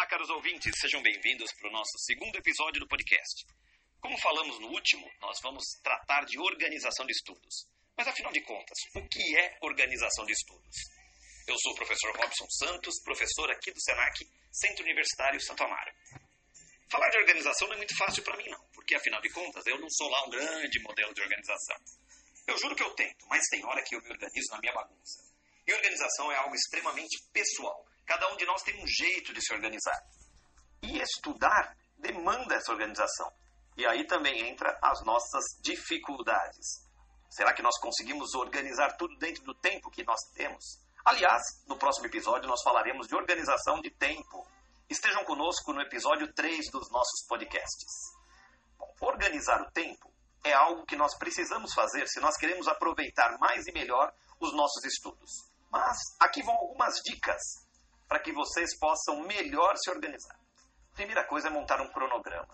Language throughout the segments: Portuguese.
Olá, caros ouvintes, sejam bem-vindos para o nosso segundo episódio do podcast. Como falamos no último, nós vamos tratar de organização de estudos. Mas afinal de contas, o que é organização de estudos? Eu sou o professor Robson Santos, professor aqui do SENAC, Centro Universitário Santo Amaro. Falar de organização não é muito fácil para mim, não, porque afinal de contas eu não sou lá um grande modelo de organização. Eu juro que eu tento, mas tem hora que eu me organizo na minha bagunça. E organização é algo extremamente pessoal. Cada um de nós tem um jeito de se organizar. E estudar demanda essa organização. E aí também entra as nossas dificuldades. Será que nós conseguimos organizar tudo dentro do tempo que nós temos? Aliás, no próximo episódio nós falaremos de organização de tempo. Estejam conosco no episódio 3 dos nossos podcasts. Bom, organizar o tempo é algo que nós precisamos fazer se nós queremos aproveitar mais e melhor os nossos estudos. Mas aqui vão algumas dicas para que vocês possam melhor se organizar. Primeira coisa é montar um cronograma.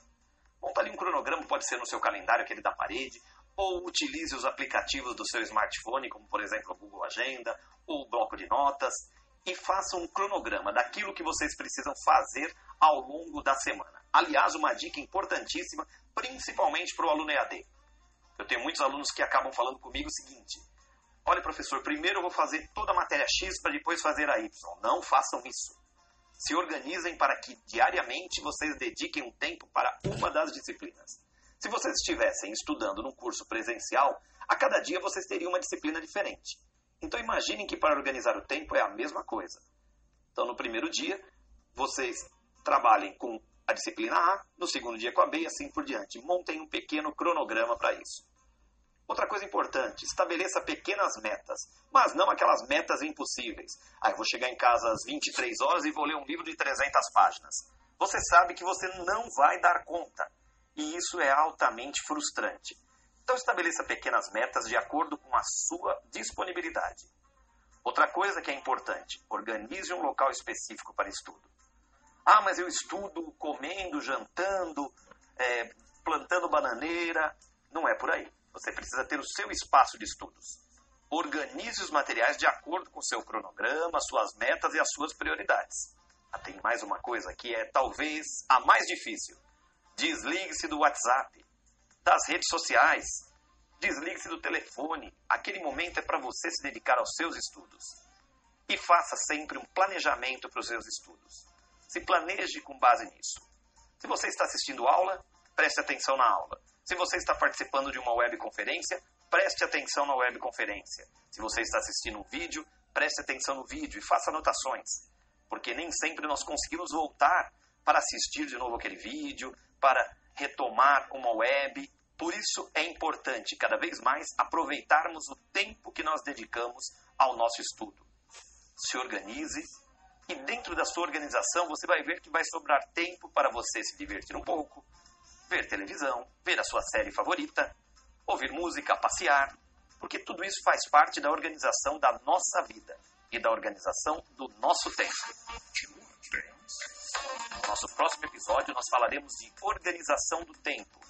Monta ali um cronograma, pode ser no seu calendário, aquele da parede, ou utilize os aplicativos do seu smartphone, como por exemplo o Google Agenda ou o bloco de notas, e faça um cronograma daquilo que vocês precisam fazer ao longo da semana. Aliás, uma dica importantíssima, principalmente para o aluno EAD. Eu tenho muitos alunos que acabam falando comigo o seguinte: Olha, professor, primeiro eu vou fazer toda a matéria X para depois fazer a Y. Não façam isso. Se organizem para que diariamente vocês dediquem um tempo para uma das disciplinas. Se vocês estivessem estudando num curso presencial, a cada dia vocês teriam uma disciplina diferente. Então imaginem que para organizar o tempo é a mesma coisa. Então no primeiro dia, vocês trabalhem com a disciplina A, no segundo dia com a B e assim por diante. Montem um pequeno cronograma para isso. Outra coisa importante, estabeleça pequenas metas, mas não aquelas metas impossíveis. Ah, eu vou chegar em casa às 23 horas e vou ler um livro de 300 páginas. Você sabe que você não vai dar conta, e isso é altamente frustrante. Então estabeleça pequenas metas de acordo com a sua disponibilidade. Outra coisa que é importante, organize um local específico para estudo. Ah, mas eu estudo comendo, jantando, é, plantando bananeira. Não é por aí. Você precisa ter o seu espaço de estudos. Organize os materiais de acordo com seu cronograma, suas metas e as suas prioridades. Ah, tem mais uma coisa que é talvez a mais difícil. Desligue-se do WhatsApp, das redes sociais. Desligue-se do telefone. Aquele momento é para você se dedicar aos seus estudos. E faça sempre um planejamento para os seus estudos. Se planeje com base nisso. Se você está assistindo aula, preste atenção na aula. Se você está participando de uma webconferência, preste atenção na webconferência. Se você está assistindo um vídeo, preste atenção no vídeo e faça anotações. Porque nem sempre nós conseguimos voltar para assistir de novo aquele vídeo, para retomar uma web. Por isso é importante cada vez mais aproveitarmos o tempo que nós dedicamos ao nosso estudo. Se organize e dentro da sua organização você vai ver que vai sobrar tempo para você se divertir um pouco, ver televisão, ver a sua série favorita, ouvir música, passear, porque tudo isso faz parte da organização da nossa vida e da organização do nosso tempo. No nosso próximo episódio, nós falaremos de organização do tempo